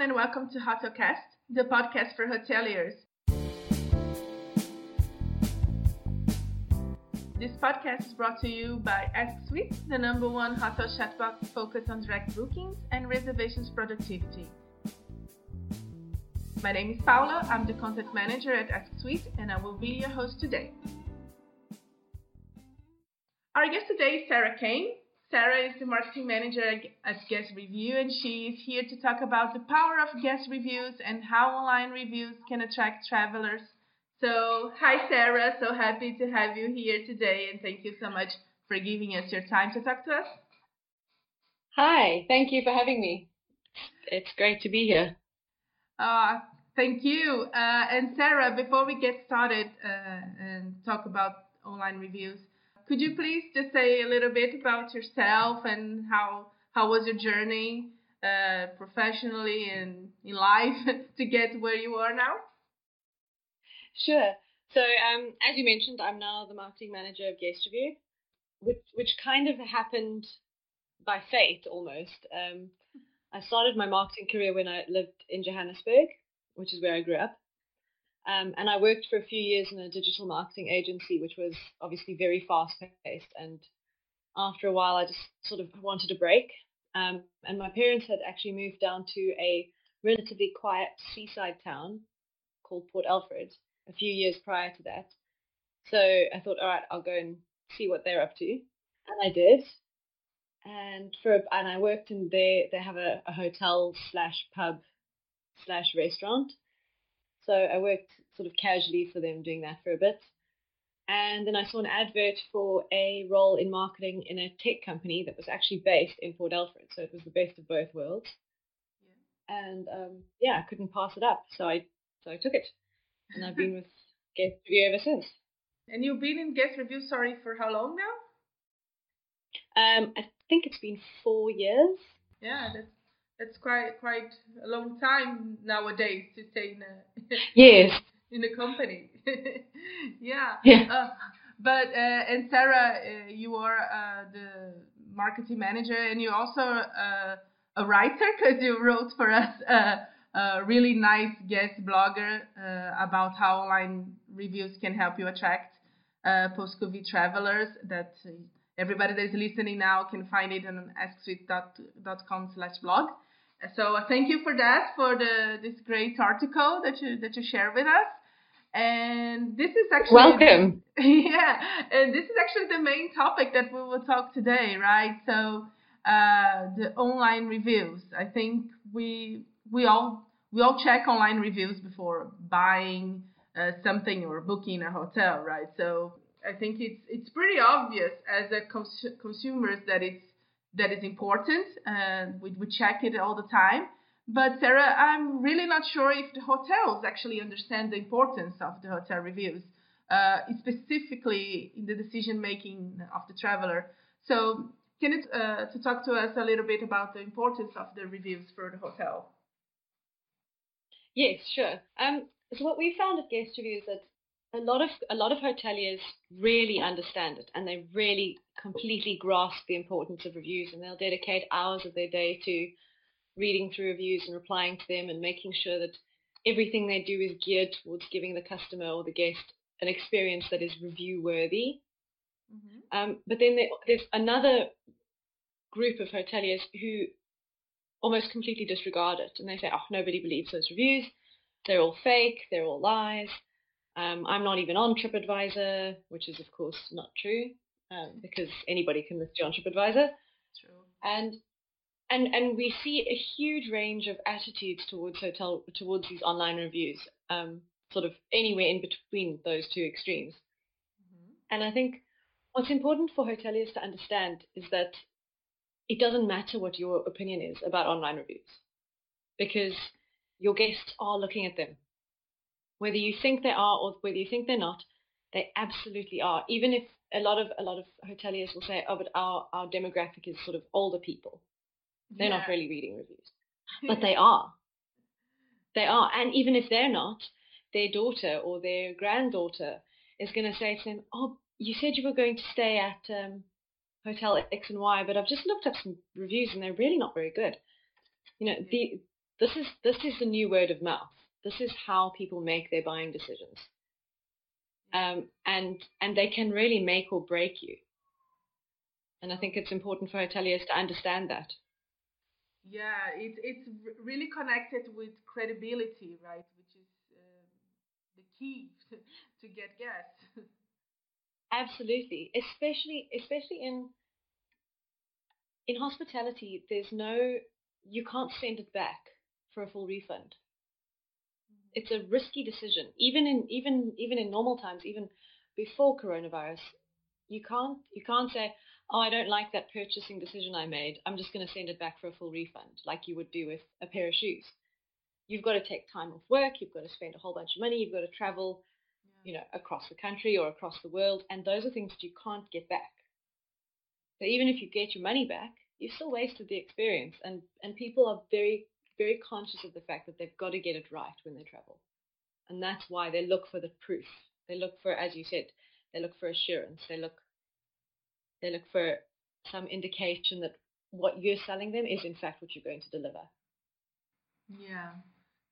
everyone, and welcome to HotelCast, the podcast for hoteliers. This podcast is brought to you by Asksuite, the number one hotel chatbot focused on direct bookings and reservations productivity. My name is Paula, I'm the content manager at Ask Suite, and I will be your host today. Our guest today is Sarah Kane, Sarah is the marketing manager at GuestRevu, and she is here to talk about the power of guest reviews and how online reviews can attract travelers. So, hi Sarah, so happy to have you here today, and thank you so much for giving us your time to talk to us. Hi, thank you for having me. It's great to be here. Uh, thank you. Uh, and Sarah, before we get started uh, and talk about online reviews, could you please just say a little bit about yourself and how how was your journey uh, professionally and in life to get where you are now? Sure. So, um, as you mentioned, I'm now the marketing manager of GuestRevu, which which kind of happened by fate almost. Um, I started my marketing career when I lived in Johannesburg, which is where I grew up. Um, and I worked for a few years in a digital marketing agency, which was obviously very fast paced. And after a while, I just sort of wanted a break. Um, and my parents had actually moved down to a relatively quiet seaside town called Port Alfred a few years prior to that. So I thought, all right, I'll go and see what they're up to. And I did. And for and I worked in there. They have a, a hotel slash pub slash restaurant so I worked sort of casually for them doing that for a bit. And then I saw an advert for a role in marketing in a tech company that was actually based in Port Alfred. So it was the best of both worlds. Yeah. And um, yeah, I couldn't pass it up. So I so I took it. And I've been with Guest Review ever since. And you've been in GuestRevu, sorry, for how long now? Um, I think it's been four years. Yeah, that's it's quite quite a long time nowadays to stay in a yes in a company. yeah. Yeah. Uh, but uh, and Sarah, uh, you are uh, the marketing manager, and you're also uh, a writer because you wrote for us uh, a really nice guest blogger about how online reviews can help you attract post-COVID travelers. That everybody that is listening now can find it on asksuite.com/blog. So uh, thank you for that, for the this great article that you that you share with us. And this is actually welcome. Yeah, and this is actually the main topic that we will talk today, right? So uh, the online reviews. I think we we all we all check online reviews before buying uh, something or booking a hotel, right? So I think it's it's pretty obvious as a cons- consumers that it's that is important. and we, we check it all the time. But Sarah, I'm really not sure if the hotels actually understand the importance of the hotel reviews, uh, specifically in the decision making of the traveler. So, can you uh, to talk to us a little bit about the importance of the reviews for the hotel? Yes, sure. Um, so what we found at Guest Reviews that a lot of a lot of hoteliers really understand it and they really completely grasp the importance of reviews and they'll dedicate hours of their day to reading through reviews and replying to them and making sure that everything they do is geared towards giving the customer or the guest an experience that is review worthy. Mm-hmm. Um, but then there, there's another group of hoteliers who almost completely disregard it and they say, oh, nobody believes those reviews. They're all fake. They're all lies. Um, I'm not even on TripAdvisor, which is of course not true um, because anybody can list you on TripAdvisor. True. And and and we see a huge range of attitudes towards hotel towards these online reviews, um, sort of anywhere in between those two extremes. Mm-hmm. And I think what's important for hoteliers to understand is that it doesn't matter what your opinion is about online reviews. because your guests are looking at them. Whether you think they are or whether you think they're not, they absolutely are. Even if a lot of a lot of hoteliers will say, "Oh, but our our demographic is sort of older people." They're yeah. not really reading reviews, but they are. They are, and even if they're not, their daughter or their granddaughter is going to say to them, "Oh, you said you were going to stay at um, Hotel X and Y, but I've just looked up some reviews and they're really not very good." You know, the this is this is the new word of mouth. This is how people make their buying decisions, um, and and they can really make or break you. And I think it's important for hoteliers to understand that. Yeah, it, it's really connected with credibility, right? Which is uh, the key to get guests. Absolutely, especially especially in in hospitality. There's no you can't send it back for a full refund. It's a risky decision, even in even even in normal times, even before coronavirus. You can't you can't say, oh, I don't like that purchasing decision I made. I'm just going to send it back for a full refund, like you would do with a pair of shoes. You've got to take time off work. You've got to spend a whole bunch of money. You've got to travel, yeah. you know, across the country or across the world, and those are things that you can't get back. So even if you get your money back, you've still wasted the experience, and and people are very very conscious of the fact that they've got to get it right when they travel, and that's why they look for the proof. They look for, as you said, they look for assurance. They look they look for some indication that what you're selling them is in fact what you're going to deliver. Yeah.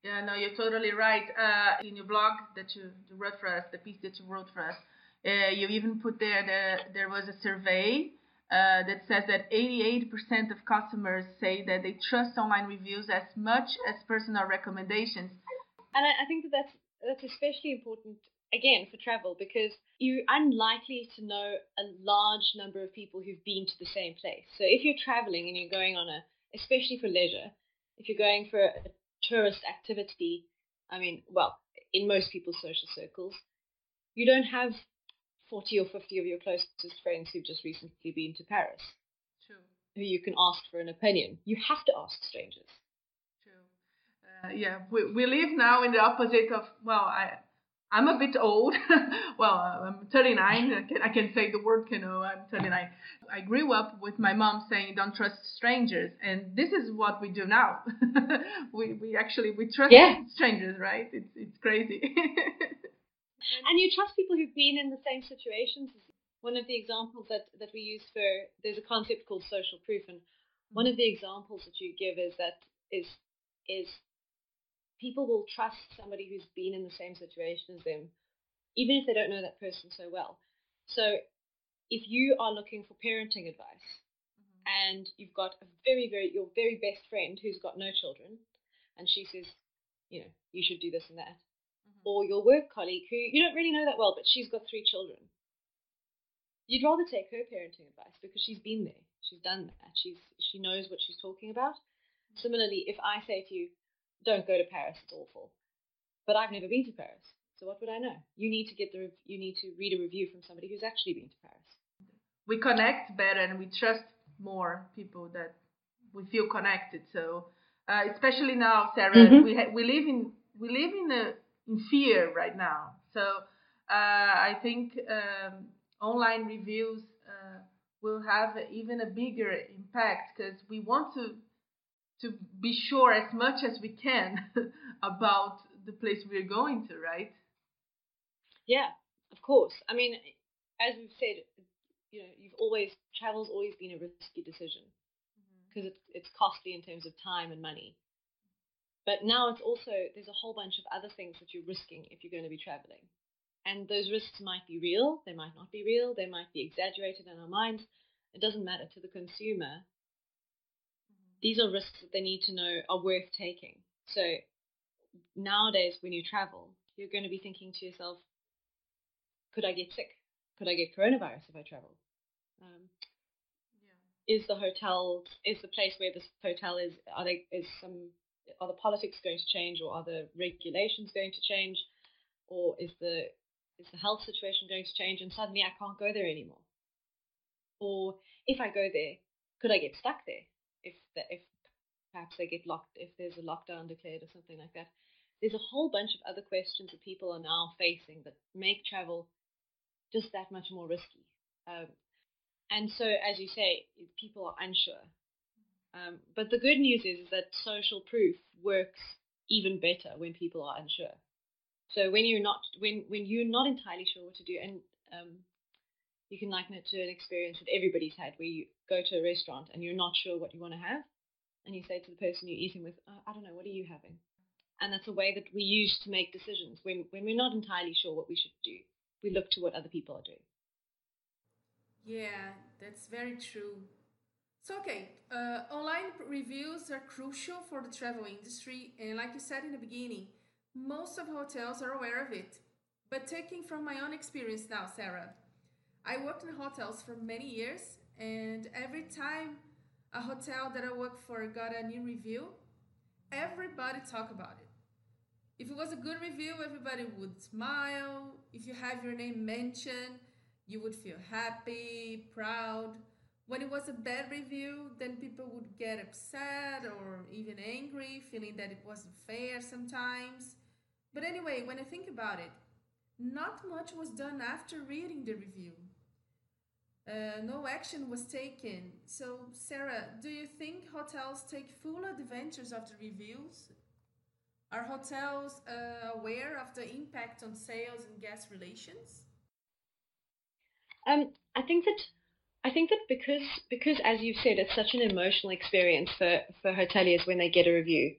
Yeah, no, you're totally right. Uh, in your blog that you, wrote for us, the piece that you wrote for us, uh, you even put there that there was a survey uh, that says that 88% of customers say that they trust online reviews as much as personal recommendations. And I, I think that that's that's especially important again for travel because you're unlikely to know a large number of people who've been to the same place. So if you're traveling and you're going on a, especially for leisure, if you're going for a tourist activity, I mean, well, in most people's social circles, you don't have 40 or 50 of your closest friends who've just recently been to Paris. True. Who you can ask for an opinion. You have to ask strangers. True. Uh, yeah, we, we live now in the opposite of, well, I, I'm a bit old. well, I'm 39. I can, I can say the word know. I'm 39. I grew up with my mom saying, "Don't trust strangers," and this is what we do now. we we actually we trust yeah. strangers, right? It's it's crazy. and you trust people who've been in the same situations. One of the examples that that we use for there's a concept called social proof, and one of the examples that you give is that is is people will trust somebody who's been in the same situation as them, even if they don't know that person so well. So if you are looking for parenting advice mm-hmm. and you've got a very, very, your very best friend who's got no children, and she says, you know, you should do this and that, mm-hmm. Or your work colleague who you don't really know that well, but she's got three children, you'd rather take her parenting advice because she's been there, she's done that, she's she knows what she's talking about. Mm-hmm. Similarly, if I say to you, don't go to Paris. It's awful. But I've never been to Paris, so what would I know? You need to get the you need to read a review from somebody who's actually been to Paris. We connect better and we trust more people that we feel connected. So uh, especially now, Sarah, mm-hmm. we ha- we live in we live in a in fear right now. So uh, I think um, online reviews uh, will have even a bigger impact because we want to to be sure as much as we can about the place we're going to, right? Yeah, of course. I mean, as we've said, you know, you've always travel's always been a risky decision because mm-hmm. it's it's costly in terms of time and money. But now it's also there's a whole bunch of other things that you're risking if you're going to be traveling. And those risks might be real, they might not be real, they might be exaggerated in our minds. It doesn't matter to the consumer these are risks that they need to know are worth taking. So nowadays, when you travel, you're going to be thinking to yourself, could I get sick? Could I get coronavirus if I travel? Um, yeah. Is the hotel, is the place where this hotel is, are they, is some, are the politics going to change or are the regulations going to change? Or is the, is the health situation going to change and suddenly I can't go there anymore? Or if I go there, could I get stuck there? if the, if perhaps they get locked if there's a lockdown declared or something like that. There's a whole bunch of other questions that people are now facing that make travel just that much more risky. Um, and so, as you say, people are unsure. Um, but the good news is, that social proof works even better when people are unsure. So when you're not when when you're not entirely sure what to do, and um, you can liken it to an experience that everybody's had, where you go to a restaurant and you're not sure what you want to have, and you say to the person you're eating with, oh, "I don't know, what are you having?" And that's a way that we use to make decisions when when we're not entirely sure what we should do. We look to what other people are doing. Yeah, that's very true. So, okay, uh, online reviews are crucial for the travel industry, and like you said in the beginning, most of hotels are aware of it. But taking from my own experience now, Sarah, I worked in hotels for many years, and every time a hotel that I worked for got a new review, everybody talk about it. If it was a good review, everybody would smile. If you have your name mentioned, you would feel happy, proud. When it was a bad review, then people would get upset or even angry, feeling that it wasn't fair sometimes. But anyway, when I think about it, not much was done after reading the review. Uh, no action was taken. So, Sarah, do you think hotels take full advantage of the reviews? Are hotels uh, aware of the impact on sales and guest relations? Um, I think that I think that because because as you've said, it's such an emotional experience for for hoteliers when they get a review.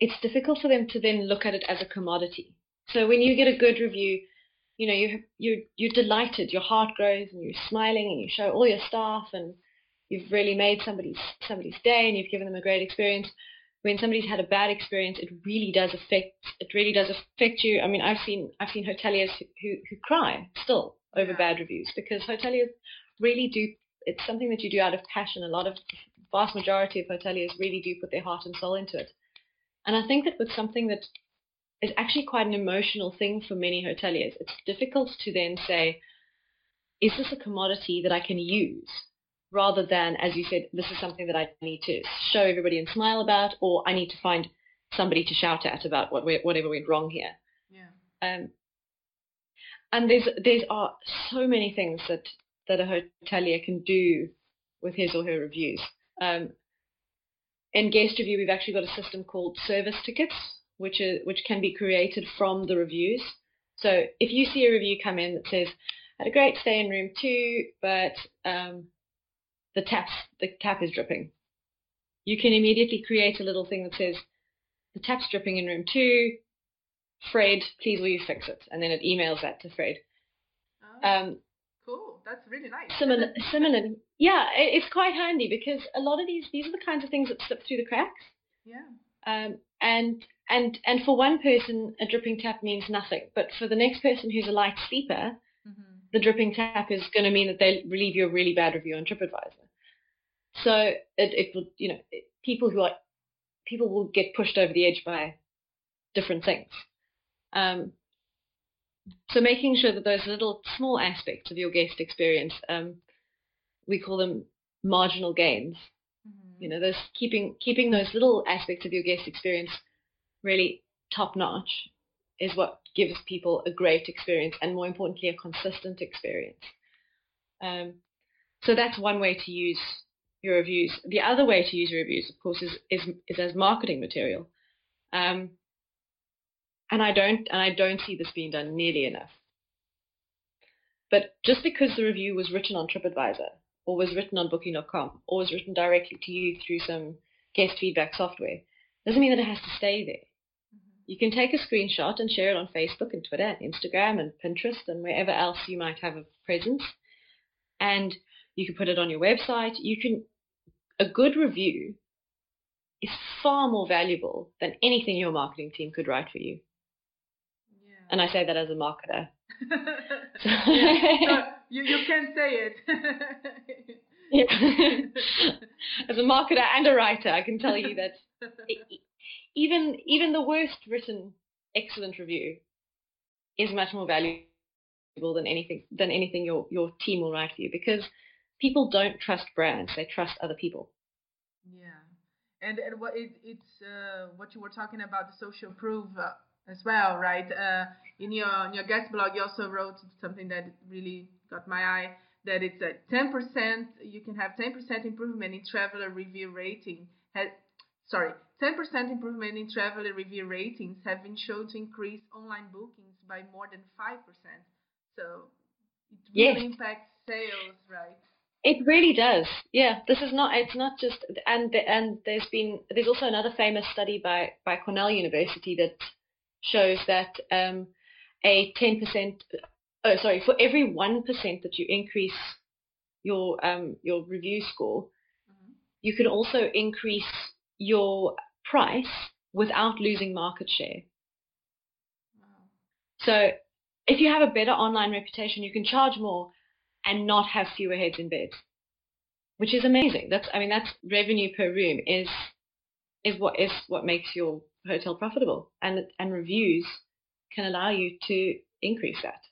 It's difficult for them to then look at it as a commodity. So when you get a good review, you know you you you're delighted, your heart grows, and you're smiling, and you show all your staff, and you've really made somebody's somebody's day, and you've given them a great experience. When somebody's had a bad experience, it really does affect it really does affect you. I mean, I've seen I've seen hoteliers who who, who cry still over yeah. bad reviews because hoteliers really do. It's something that you do out of passion. A lot of vast majority of hoteliers really do put their heart and soul into it. And I think that with something that is actually quite an emotional thing for many hoteliers, it's difficult to then say, is this a commodity that I can use? Rather than, as you said, this is something that I need to show everybody and smile about, or I need to find somebody to shout at about what we whatever went wrong here. Yeah. Um, and there's there's are so many things that that a hotelier can do with his or her reviews. Um, in GuestRevu, we've actually got a system called service tickets, which is which can be created from the reviews. So if you see a review come in that says, "Had a great stay in room two, but um, the tap the tap is dripping," you can immediately create a little thing that says, "The tap's dripping in room two. Fred, please will you fix it?" And then it emails that to Fred. Oh. Um. That's really nice. Similar, similar. Yeah, it, it's quite handy because a lot of these these are the kinds of things that slip through the cracks. Yeah. Um, and and and for one person, a dripping tap means nothing, but for the next person who's a light sleeper, mm-hmm. the dripping tap is going to mean that they leave you a really bad review on TripAdvisor. So it it will you know it, people who are people will get pushed over the edge by different things. Um, so making sure that those little small aspects of your guest experience, um, we call them marginal gains. Mm-hmm. You know, those keeping keeping those little aspects of your guest experience really top notch is what gives people a great experience and more importantly a consistent experience. Um, so that's one way to use your reviews. The other way to use your reviews, of course, is is, is as marketing material. Um, and I don't and I don't see this being done nearly enough. But just because the review was written on TripAdvisor or was written on Booking.com or was written directly to you through some guest feedback software doesn't mean that it has to stay there. Mm-hmm. You can take a screenshot and share it on Facebook and Twitter and Instagram and Pinterest and wherever else you might have a presence. And you can put it on your website. You can a good review is far more valuable than anything your marketing team could write for you. And I say that as a marketer. yeah, you, you can say it. yeah. as a marketer and a writer, I can tell you that even even the worst written excellent review is much more valuable than anything than anything your your team will write for you because people don't trust brands; they trust other people. Yeah, and, and what it, it's uh, what you were talking about the social proof uh, as well, right? Uh, in your in your guest blog, you also wrote something that really got my eye. That it's a 10%. You can have 10% improvement in traveler review rating. Has, sorry, 10% improvement in traveler review ratings have been shown to increase online bookings by more than 5%. So it really yes. impacts sales, right? It really does. Yeah, this is not. It's not just. And and there's been there's also another famous study by by Cornell University that shows that um, a 10%. Oh, sorry. For every one percent that you increase your um your review score, mm-hmm. you can also increase your price without losing market share. Wow. So if you have a better online reputation, you can charge more and not have fewer heads in bed, which is amazing. That's I mean that's revenue per room is is what is what makes your hotel profitable, and and reviews can allow you to increase that.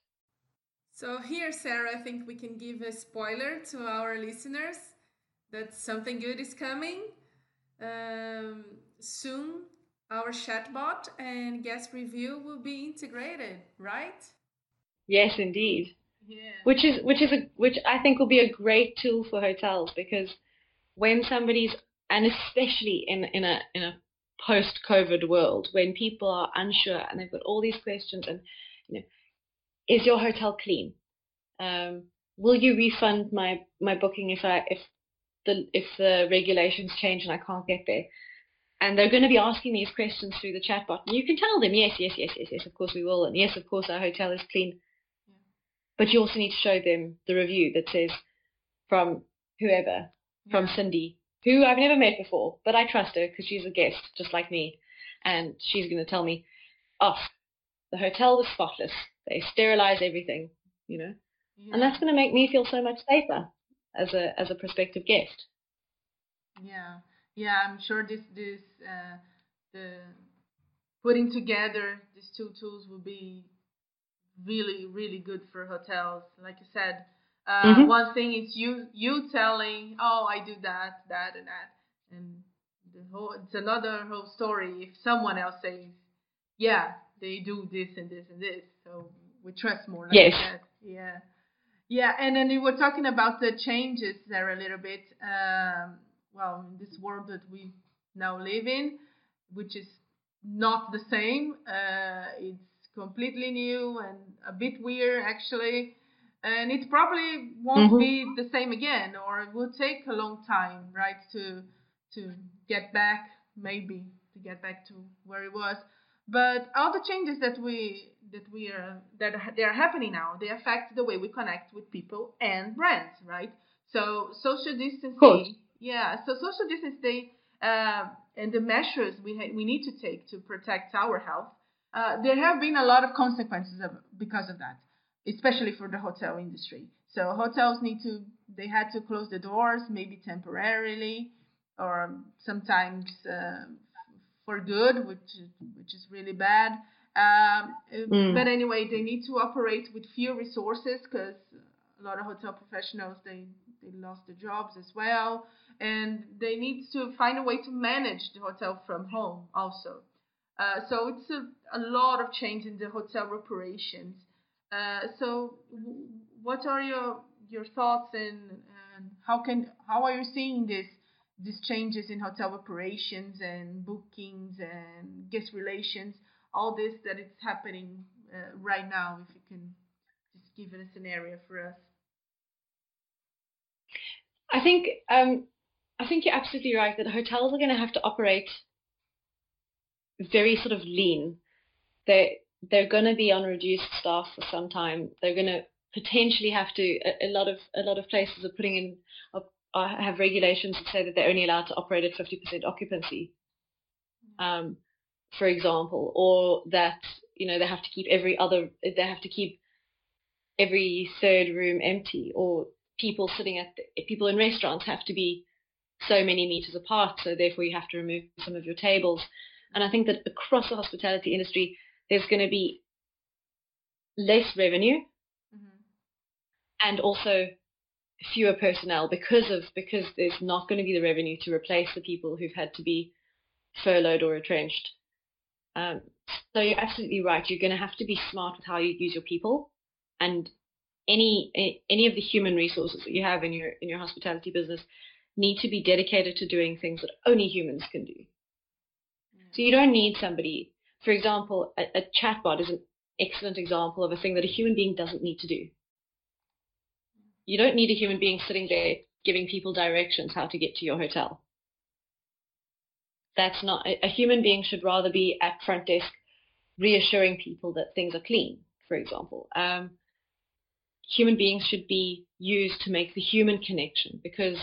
So here, Sarah, I think we can give a spoiler to our listeners that something good is coming um, soon. Our chatbot and GuestRevu will be integrated, right? Yes, indeed. Yeah. Which is which is a which I think will be a great tool for hotels because when somebody's and especially in in a in a post COVID world when people are unsure and they've got all these questions and you know is your hotel clean? Um, will you refund my my booking if I if the if the regulations change and I can't get there? And they're going to be asking these questions through the chatbot. And you can tell them, yes, yes, yes, yes, yes, of course we will. And yes, of course our hotel is clean. But you also need to show them the review that says from whoever, from Cindy, who I've never met before, but I trust her because she's a guest just like me. And she's going to tell me, oh, the hotel was spotless. They sterilize everything, you know. Yeah. And that's going to make me feel so much safer as a as a prospective guest. Yeah, yeah, I'm sure this this uh, the putting together these two tools will be really really good for hotels like you said uh, mm-hmm. one thing is you you telling oh i do that that and that. And the whole it's another whole story if someone else says yeah they do this and this and this. So we trust more like yes. that. Yeah. Yeah and then you were talking about the changes there a little bit um, well in this world that we now live in which is not the same. Uh, it's completely new and a bit weird actually and it probably won't mm-hmm. be the same again or it will take a long time right to to get back maybe to get back to where it was. But all the changes that we that we are that they are happening now they affect the way we connect with people and brands right? So social distancing yeah so social distancing uh, and the measures we ha- we need to take to protect our health uh, there have been a lot of consequences of, because of that, especially for the hotel industry. So hotels need to they had to close the doors, maybe temporarily, or sometimes uh, for good, which which is really bad. Um, mm. But anyway, they need to operate with few resources because a lot of hotel professionals they they lost their jobs as well, and they need to find a way to manage the hotel from home also. Uh, so it's a, a, lot of change in the hotel operations. Uh, so w- what are your your thoughts and, and how can how are you seeing this these changes in hotel operations and bookings and guest relations, all this that is happening uh, right now? If you can just give it a scenario for us. I think um, I think you're absolutely right that hotels are going to have to operate very sort of lean. They they're going to be on reduced staff for some time. They're going to potentially have to. A, a lot of a lot of places are putting in uh, have regulations that say that they're only allowed to operate at 50% occupancy, um, for example, or that you know they have to keep every other they have to keep every third room empty, or people sitting at the, people in restaurants have to be so many meters apart, so therefore you have to remove some of your tables. And I think that across the hospitality industry, there's going to be less revenue mm-hmm. and also fewer personnel because of because there's not going to be the revenue to replace the people who've had to be furloughed or retrenched. Um, so you're absolutely right. You're going to have to be smart with how you use your people, and any any of the human resources that you have in your in your hospitality business need to be dedicated to doing things that only humans can do. So you don't need somebody. For example, a, a chatbot is an excellent example of a thing that a human being doesn't need to do. You don't need a human being sitting there giving people directions how to get to your hotel. That's not a, a human being should rather be at front desk reassuring people that things are clean, for example. Um, human beings should be used to make the human connection because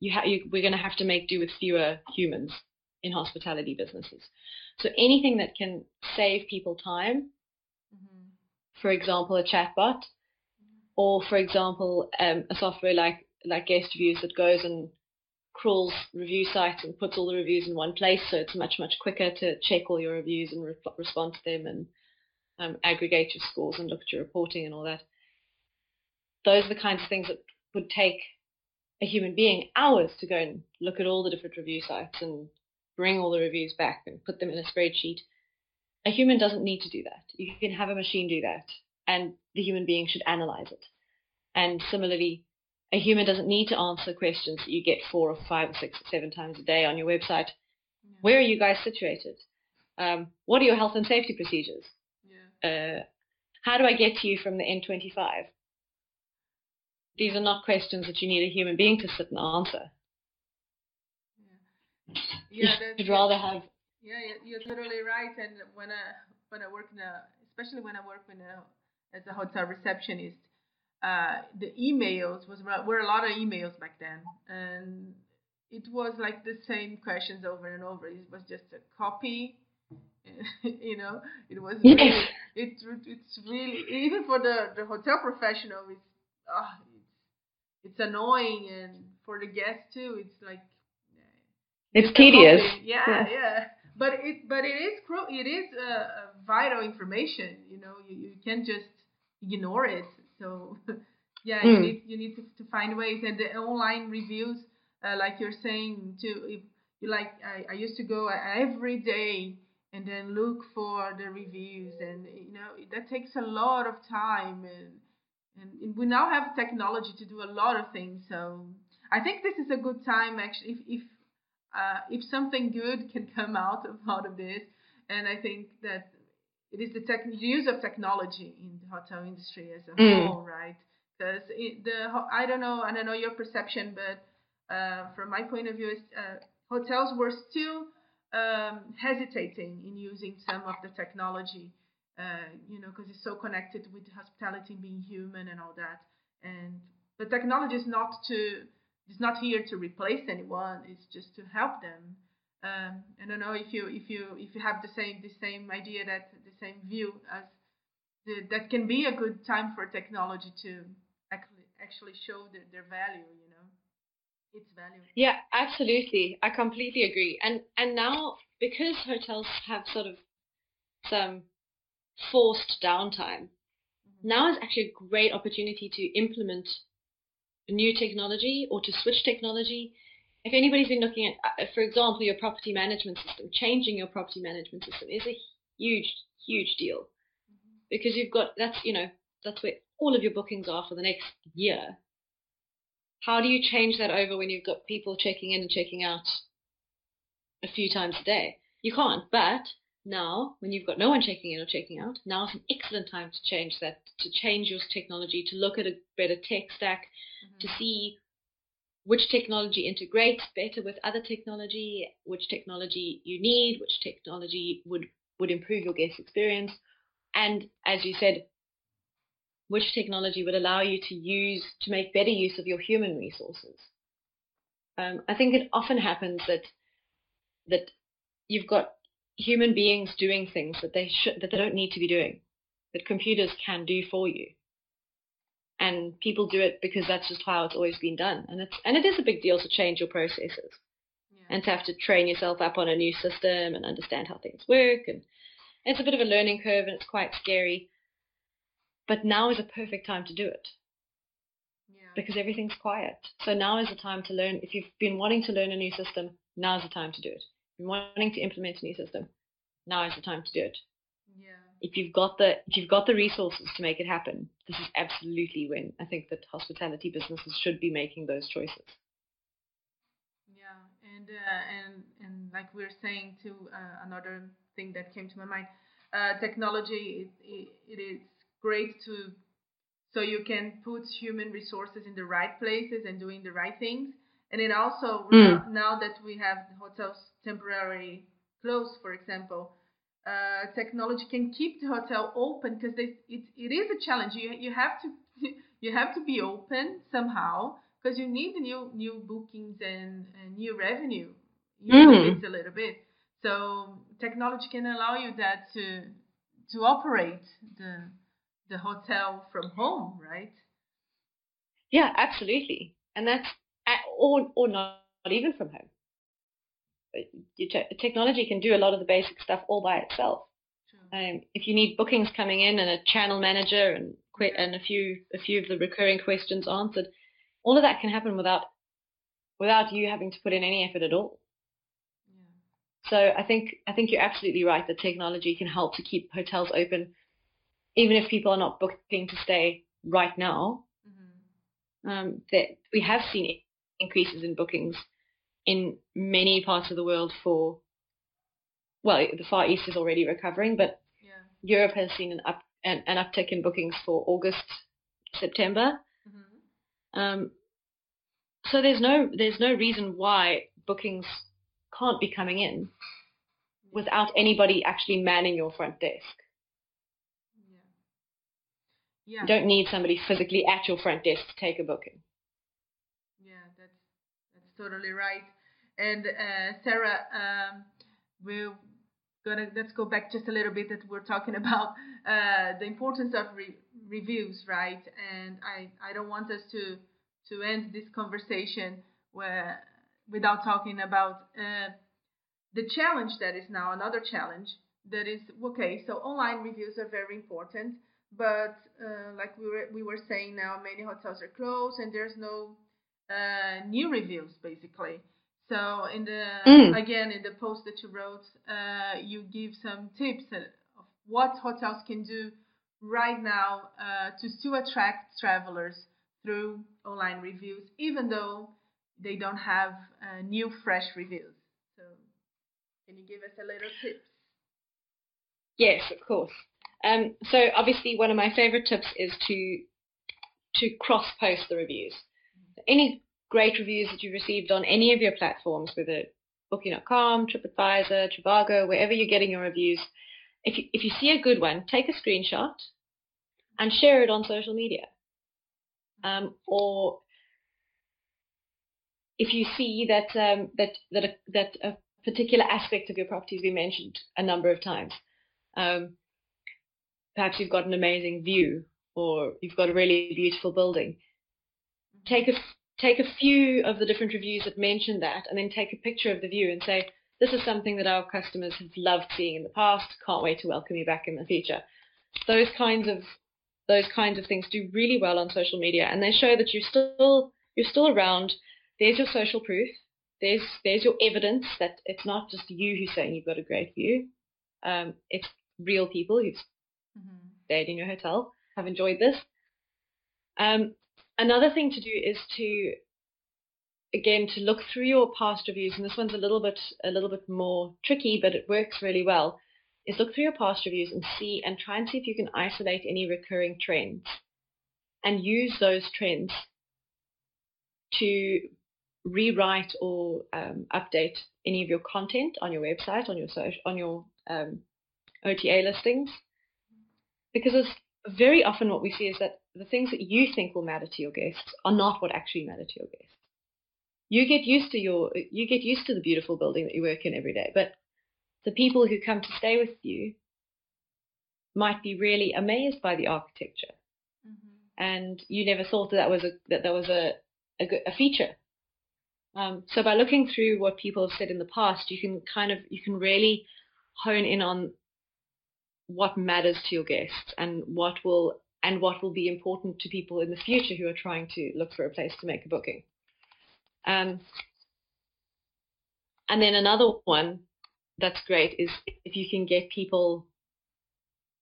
you ha- you, we're going to have to make do with fewer humans in hospitality businesses. So anything that can save people time, mm-hmm. for example, a chatbot, or for example, um, a software like like Guest Reviews that goes and crawls review sites and puts all the reviews in one place, so it's much much quicker to check all your reviews and re- respond to them and um, aggregate your scores and look at your reporting and all that. Those are the kinds of things that would take a human being hours to go and look at all the different review sites and bring all the reviews back and put them in a spreadsheet. A human doesn't need to do that. You can have a machine do that, and the human being should analyze it. And similarly, a human doesn't need to answer questions that you get four or five or six or seven times a day on your website. Where are you guys situated? Um, what are your health and safety procedures? Yeah. Uh, how do I get to you from the N25? These are not questions that you need a human being to sit and answer. Yeah, you'd rather have. Yeah, you're totally right. And when I when I work in a, especially when I work in a as a hotel receptionist, uh, the emails was were a lot of emails back then, and it was like the same questions over and over. It was just a copy. you know, it was really, it, it's really even for the the hotel professional, it's oh, it's it's annoying, and for the guests too, it's like it's tedious. Yeah, yeah, yeah, But it but it is it is uh, vital information. You know, you, you can't just ignore it. So yeah, mm. you hmm. need you need to, to find ways. And the online reviews, uh, like you're saying to if you like, I, I used to go every day and then look for the reviews, and you know that takes a lot of time and. And we now have technology to do a lot of things. So I think this is a good time, actually, if, if uh, if something good can come out of out of this, and I think that it is the, tech, use of technology in the hotel industry as a mm. whole, right? Because the I don't know, I don't know your perception, but uh, from my point of view, uh, hotels were still um, hesitating in using some of the technology, uh, you know, because it's so connected with hospitality being human and all that. And the technology is not to it's not here to replace anyone. It's just to help them. Um, I don't know if you if you if you have the same the same idea that the same view as the, that can be a good time for technology to actually actually show the, their value. You know, its value. Yeah, absolutely. I completely agree. And and now because hotels have sort of some forced downtime, mm-hmm. now is actually a great opportunity to implement new technology or to switch technology. If anybody's been looking at, uh, for example, your property management system, changing your property management system is a huge, huge deal mm-hmm. because you've got that's you know that's where all of your bookings are for the next year. How do you change that over when you've got people checking in and checking out a few times a day? You can't, but now, when you've got no one checking in or checking out, now is an excellent time to change that, to change your technology, to look at a better tech stack, mm-hmm. to see which technology integrates better with other technology, which technology you need, which technology would, would improve your guest experience, and as you said, which technology would allow you to use to make better use of your human resources. Um, I think it often happens that that you've got human beings doing things that they should that they don't need to be doing that computers can do for you and people do it because that's just how it's always been done and it's and it is a big deal to change your processes yeah. and to have to train yourself up on a new system and understand how things work and it's a bit of a learning curve and it's quite scary but now is a perfect time to do it yeah because everything's quiet. So now is the time to learn. If you've been wanting to learn a new system, now is the time to do it. Wanting to implement a new system, now is the time to do it. Yeah. If you've got the if you've got the resources to make it happen, this is absolutely when I think that hospitality businesses should be making those choices. Yeah, and uh, and and like we are saying to uh, another thing that came to my mind, uh, technology it, it, it is great to so you can put human resources in the right places and doing the right things. And then also Mm. now that we have the hotels temporarily closed, for example, uh, technology can keep the hotel open because it, it is a challenge. You you have to you have to be open somehow because you need new new bookings and, and new revenue. Even Mm. a little bit. So technology can allow you that to to operate the the hotel from home, right? Yeah, absolutely, and that's or or not, not even from home. Technology can do a lot of the basic stuff all by itself. Um, if you need bookings coming in and a channel manager and and a few a few of the recurring questions answered, all of that can happen without without you having to put in any effort at all. Yeah. So I think I think you're absolutely right that technology can help to keep hotels open, even if people are not booking to stay right now. hmm Um, that we have seen increases in bookings in many parts of the world for. Well, the Far East is already recovering, but Yeah. Europe has seen an up an, an uptick in bookings for August, September. hmm Um, so there's no there's no reason why bookings can't be coming in without anybody actually manning your front desk. Yeah. Yeah. You don't need somebody physically at your front desk to take a booking. Totally right. And uh, Sarah, um, we're gonna let's go back just a little bit that we're talking about uh, the importance of re- reviews, right? And I I don't want us to to end this conversation where without talking about uh, the challenge that is now another challenge that is okay. So online reviews are very important, but uh, like we were we were saying now, many hotels are closed and there's no uh, new reviews basically. So in the Mm. again in the post that you wrote, uh, you give some tips of what hotels can do right now uh, to still attract travelers through online reviews, even though they don't have uh, new fresh reviews. So can you give us a little tips? Yes, of course. Um, so obviously one of my favorite tips is to to cross post the reviews. Any great reviews that you've received on any of your platforms, whether Booking.com, TripAdvisor, Trivago, wherever you're getting your reviews, if you, if you see a good one, take a screenshot and share it on social media. Um, or if you see that um, that that a, that a particular aspect of your property has been mentioned a number of times, um, perhaps you've got an amazing view or you've got a really beautiful building. Take a take a few of the different reviews that mention that, and then take a picture of the view and say, "This is something that our customers have loved seeing in the past. Can't wait to welcome you back in the future." Those kinds of those kinds of things do really well on social media, and they show that you're still you're still around. There's your social proof. There's there's your evidence that it's not just you who's saying you've got a great view. Um, it's real people who've Mm-hmm. stayed in your hotel have enjoyed this. Um, another thing to do is to again to look through your past reviews, and this one's a little bit a little bit more tricky, but it works really well. Is look through your past reviews and see and try and see if you can isolate any recurring trends, and use those trends to rewrite or um, update any of your content on your website, on your social, on your um, OTA listings because it's very often what we see is that the things that you think will matter to your guests are not what actually matter to your guests. You get used to your you get used to the beautiful building that you work in every day, but the people who come to stay with you might be really amazed by the architecture, Mm-hmm. and you never thought that that was a that that was a a, good- a feature. Um, so by looking through what people have said in the past, you can kind of you can really hone in on what matters to your guests and what will and what will be important to people in the future who are trying to look for a place to make a booking. Um, and then another one that's great is if you can get people,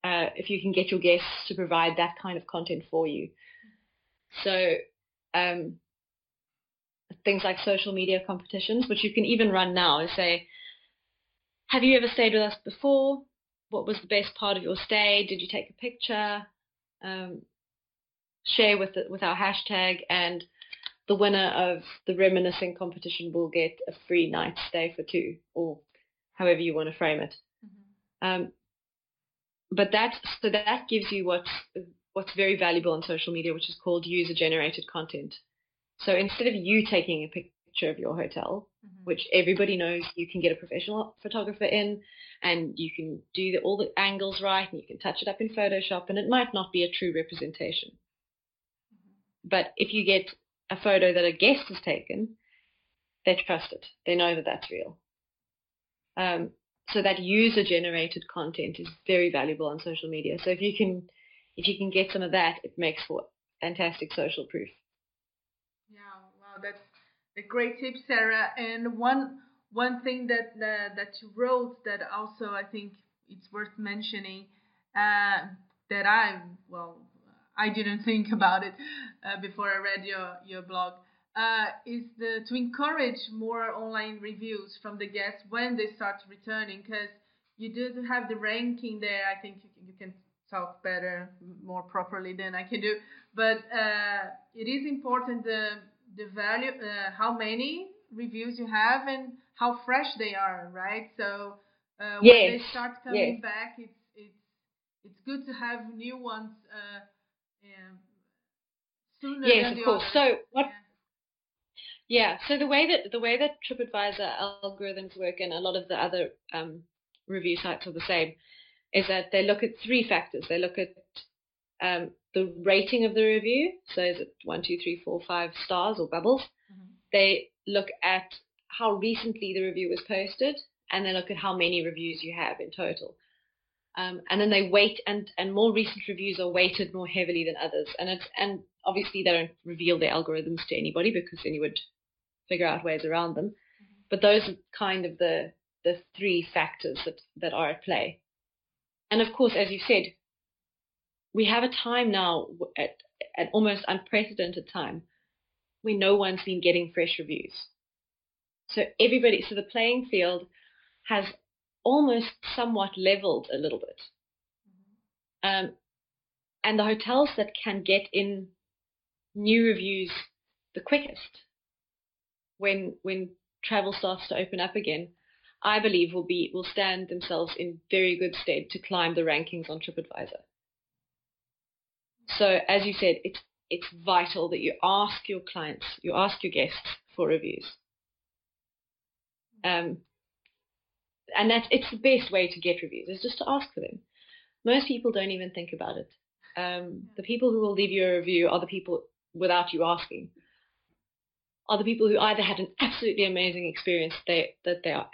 uh, if you can get your guests to provide that kind of content for you. So um, things like social media competitions, which you can even run now, is say, have you ever stayed with us before? What was the best part of your stay? Did you take a picture? Um, share with it with our hashtag, and the winner of the reminiscing competition will get a free night stay for two, or however you want to frame it. Mm-hmm. Um, but that so that gives you what's what's very valuable on social media, which is called user generated content. So instead of you taking a picture of your hotel, mm-hmm. which everybody knows you can get a professional photographer in and you can do the, all the angles right and you can touch it up in Photoshop and it might not be a true representation. Mm-hmm. But if you get a photo that a guest has taken, they trust it. They know that that's real. Um, so that user generated content is very valuable on social media. So if you can if you can get some of that, it makes for fantastic social proof. Yeah, wow, that's a great tip, Sarah. And one one thing that uh, that you wrote that also I think it's worth mentioning uh, that I well I didn't think about it uh, before I read your your blog. Uh, is the to encourage more online reviews from the guests when they start returning because you do have the ranking there. I think you, you can talk better, more properly than I can do. But uh, it is important the value, uh, how many reviews you have, and how fresh they are, right? So uh, yes. when they start coming yes. back, it's it's it's good to have new ones uh, sooner. Yes, of course. So what? Yeah. yeah. So the way that the way that TripAdvisor algorithms work, and a lot of the other um, review sites are the same is that they look at three factors. They look at um, the rating of the review, so is it one, two, three, four, five stars or bubbles? Mm-hmm. They look at how recently the review was posted, and they look at how many reviews you have in total. Um, and then they weight, and, and more recent reviews are weighted more heavily than others. And it's and obviously they don't reveal their algorithms to anybody because then you would figure out ways around them. Mm-hmm. But those are kind of the the three factors that, that are at play. And of course, as you said, we have a time now at an almost unprecedented time where no one's been getting fresh reviews. So everybody, so the playing field has almost somewhat leveled a little bit. Um, and the hotels that can get in new reviews the quickest when when travel starts to open up again I believe will be will stand themselves in very good stead to climb the rankings on TripAdvisor. So as you said, it's it's vital that you ask your clients, you ask your guests for reviews. Um, and that's it's the best way to get reviews is just to ask for them. Most people don't even think about it. Um, the people who will leave you a review are the people without you asking. Are the people who either had an absolutely amazing experience they, that they are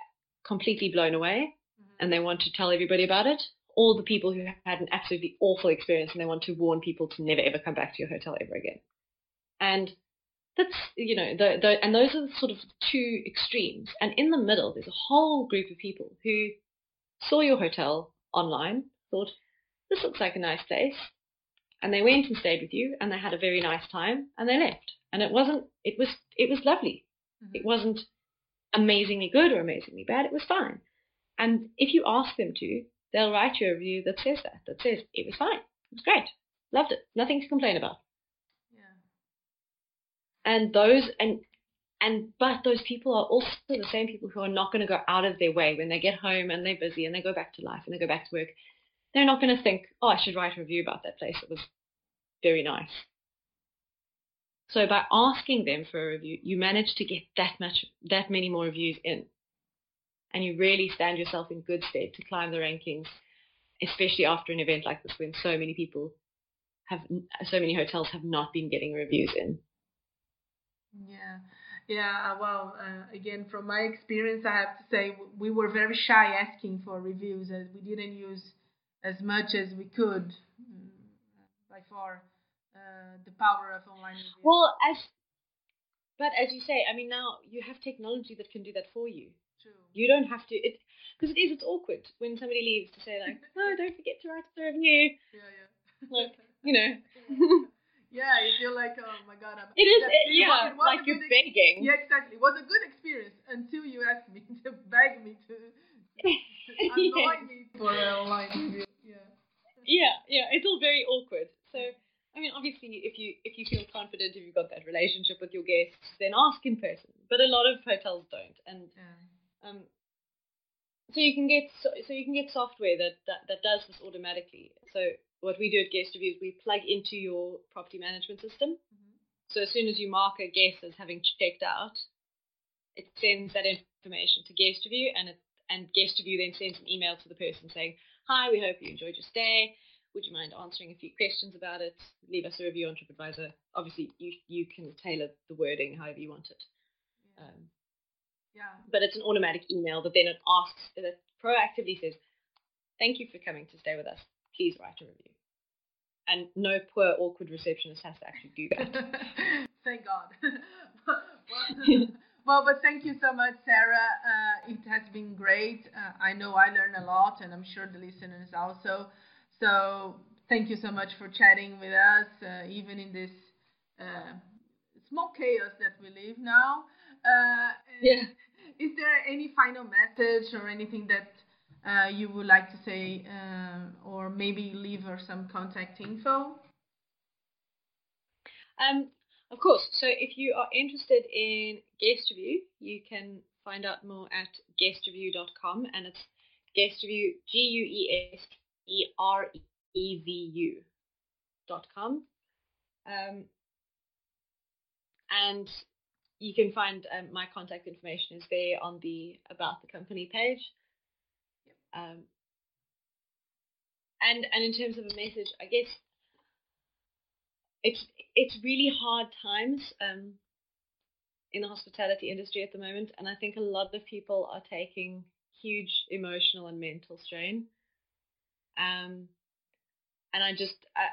completely blown away mm-hmm. and they want to tell everybody about it, or the people who had an absolutely awful experience and they want to warn people to never ever come back to your hotel ever again. And that's you know the, the and those are the sort of two extremes. And in the middle, there's a whole group of people who saw your hotel online, thought this looks like a nice place, and they went and stayed with you, and they had a very nice time, and they left. And it wasn't. It was. It was lovely. Mm-hmm. It wasn't amazingly good or amazingly bad. It was fine. And if you ask them to, they'll write you a review that says that, that says it was fine. It was great. Loved it. Nothing to complain about. Yeah. And those and and but those people are also the same people who are not going to go out of their way when they get home and they're busy and they go back to life and they go back to work. They're not going to think, oh, I should write a review about that place. It was very nice. So by asking them for a review, you manage to get that much, that many more reviews in, and you really stand yourself in good stead to climb the rankings, especially after an event like this when so many people have, so many hotels have not been getting reviews in. Yeah. Yeah, uh, well, uh, again, from my experience, I have to say we were very shy asking for reviews, as we didn't use as much as we could by far uh, the power of online reviews. Well, as but as you say, I mean, now you have technology that can do that for you. True. You don't have to. It because it is. It's awkward when somebody leaves to say like, "No, don't forget to write the review." Yeah, yeah. Like, you know. yeah, you feel like, oh my god, I'm. It is. It, yeah, it like you're good ex- begging. Yeah, exactly. It was a good experience until you asked me to beg me to annoy me for an online review. Yeah. yeah, yeah. It's all very awkward. So. I mean, obviously, if you if you feel confident, if you've got that relationship with your guests, then ask in person. But a lot of hotels don't, and Yeah. Um, so you can get so, so you can get software that, that that does this automatically. So what we do at GuestRevu is we plug into your property management system. Mhm. So as soon as you mark a guest as having checked out, it sends that information to GuestRevu, and it and GuestRevu then sends an email to the person saying, "Hi, we hope you enjoyed your stay. Would you mind answering a few questions about it? Leave us a review on TripAdvisor. Obviously, you you can tailor the wording however you want it." Yeah. Um, yeah. but it's an automatic email that then it asks that proactively says, "Thank you for coming to stay with us. Please write a review." And no poor awkward receptionist has to actually do that. Thank God. well, well, but thank you so much, Sarah. Uh, it has been great. Uh, I know I learned a lot, and I'm sure the listeners also. So thank you so much for chatting with us, uh, even in this uh, small chaos that we live now. Uh, Yeah. Is there any final message or anything that uh, you would like to say, uh, or maybe leave her some contact info? Um, of course. So if you are interested in GuestRevu, you can find out more at guestrevu.com, and it's GuestRevu G U E S E R E V U dot com. Um, and you can find um, my contact information is there on the about the company page. Um, and and in terms of a message, I guess it's it's really hard times um, in the hospitality industry at the moment, and I think a lot of people are taking huge emotional and mental strain. Um, and I just, I,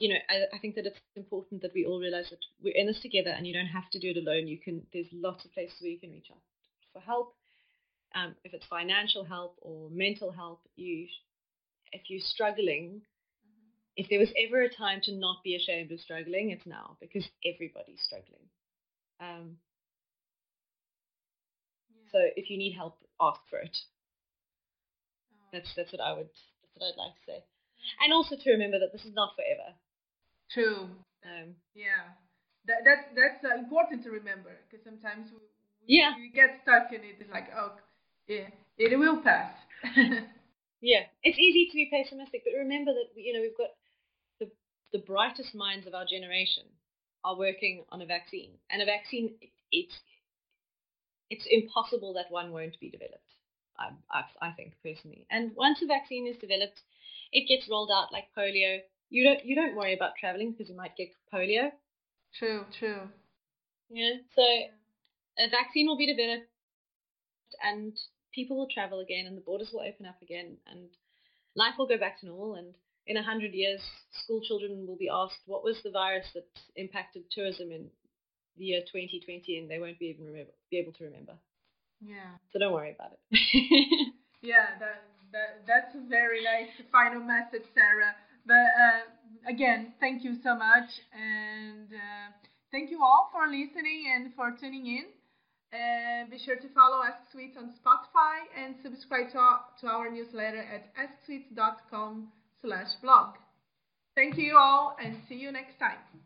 you know, I, I think that it's important that we all realize that we're in this together, and you don't have to do it alone. You can, there's lots of places where you can reach out for help. Um, if it's financial help or mental help, you, if you're struggling, if there was ever a time to not be ashamed of struggling, it's now because everybody's struggling. Um, so if you need help, ask for it. That's that's what I would that's what I'd like to say. And also to remember that this is not forever. True. Um, Yeah, that, that's that's uh, important to remember because sometimes we, we, Yeah. we get stuck in it. It's like, oh, yeah, it will pass. yeah, it's easy to be pessimistic, but remember that you know we've got the the brightest minds of our generation are working on a vaccine, and a vaccine it's it's impossible that one won't be developed. I, I, I think personally, and once a vaccine is developed, it gets rolled out like polio. You don't you don't worry about traveling because you might get polio. true, true. Yeah, so a vaccine will be developed, and people will travel again, and the borders will open up again, and life will go back to normal. And in a hundred years, school children will be asked what was the virus that impacted tourism in the year 2020, and they won't be even remember, be able to remember. Yeah, So don't worry about it. yeah. That that that's a very nice final message, Sarah. But uh, again, thank you so much, and uh, thank you all for listening and for tuning in. Be sure to follow Asksuite on Spotify and subscribe to our, to our newsletter at asksuite.com slash blog. Thank you all and see you next time.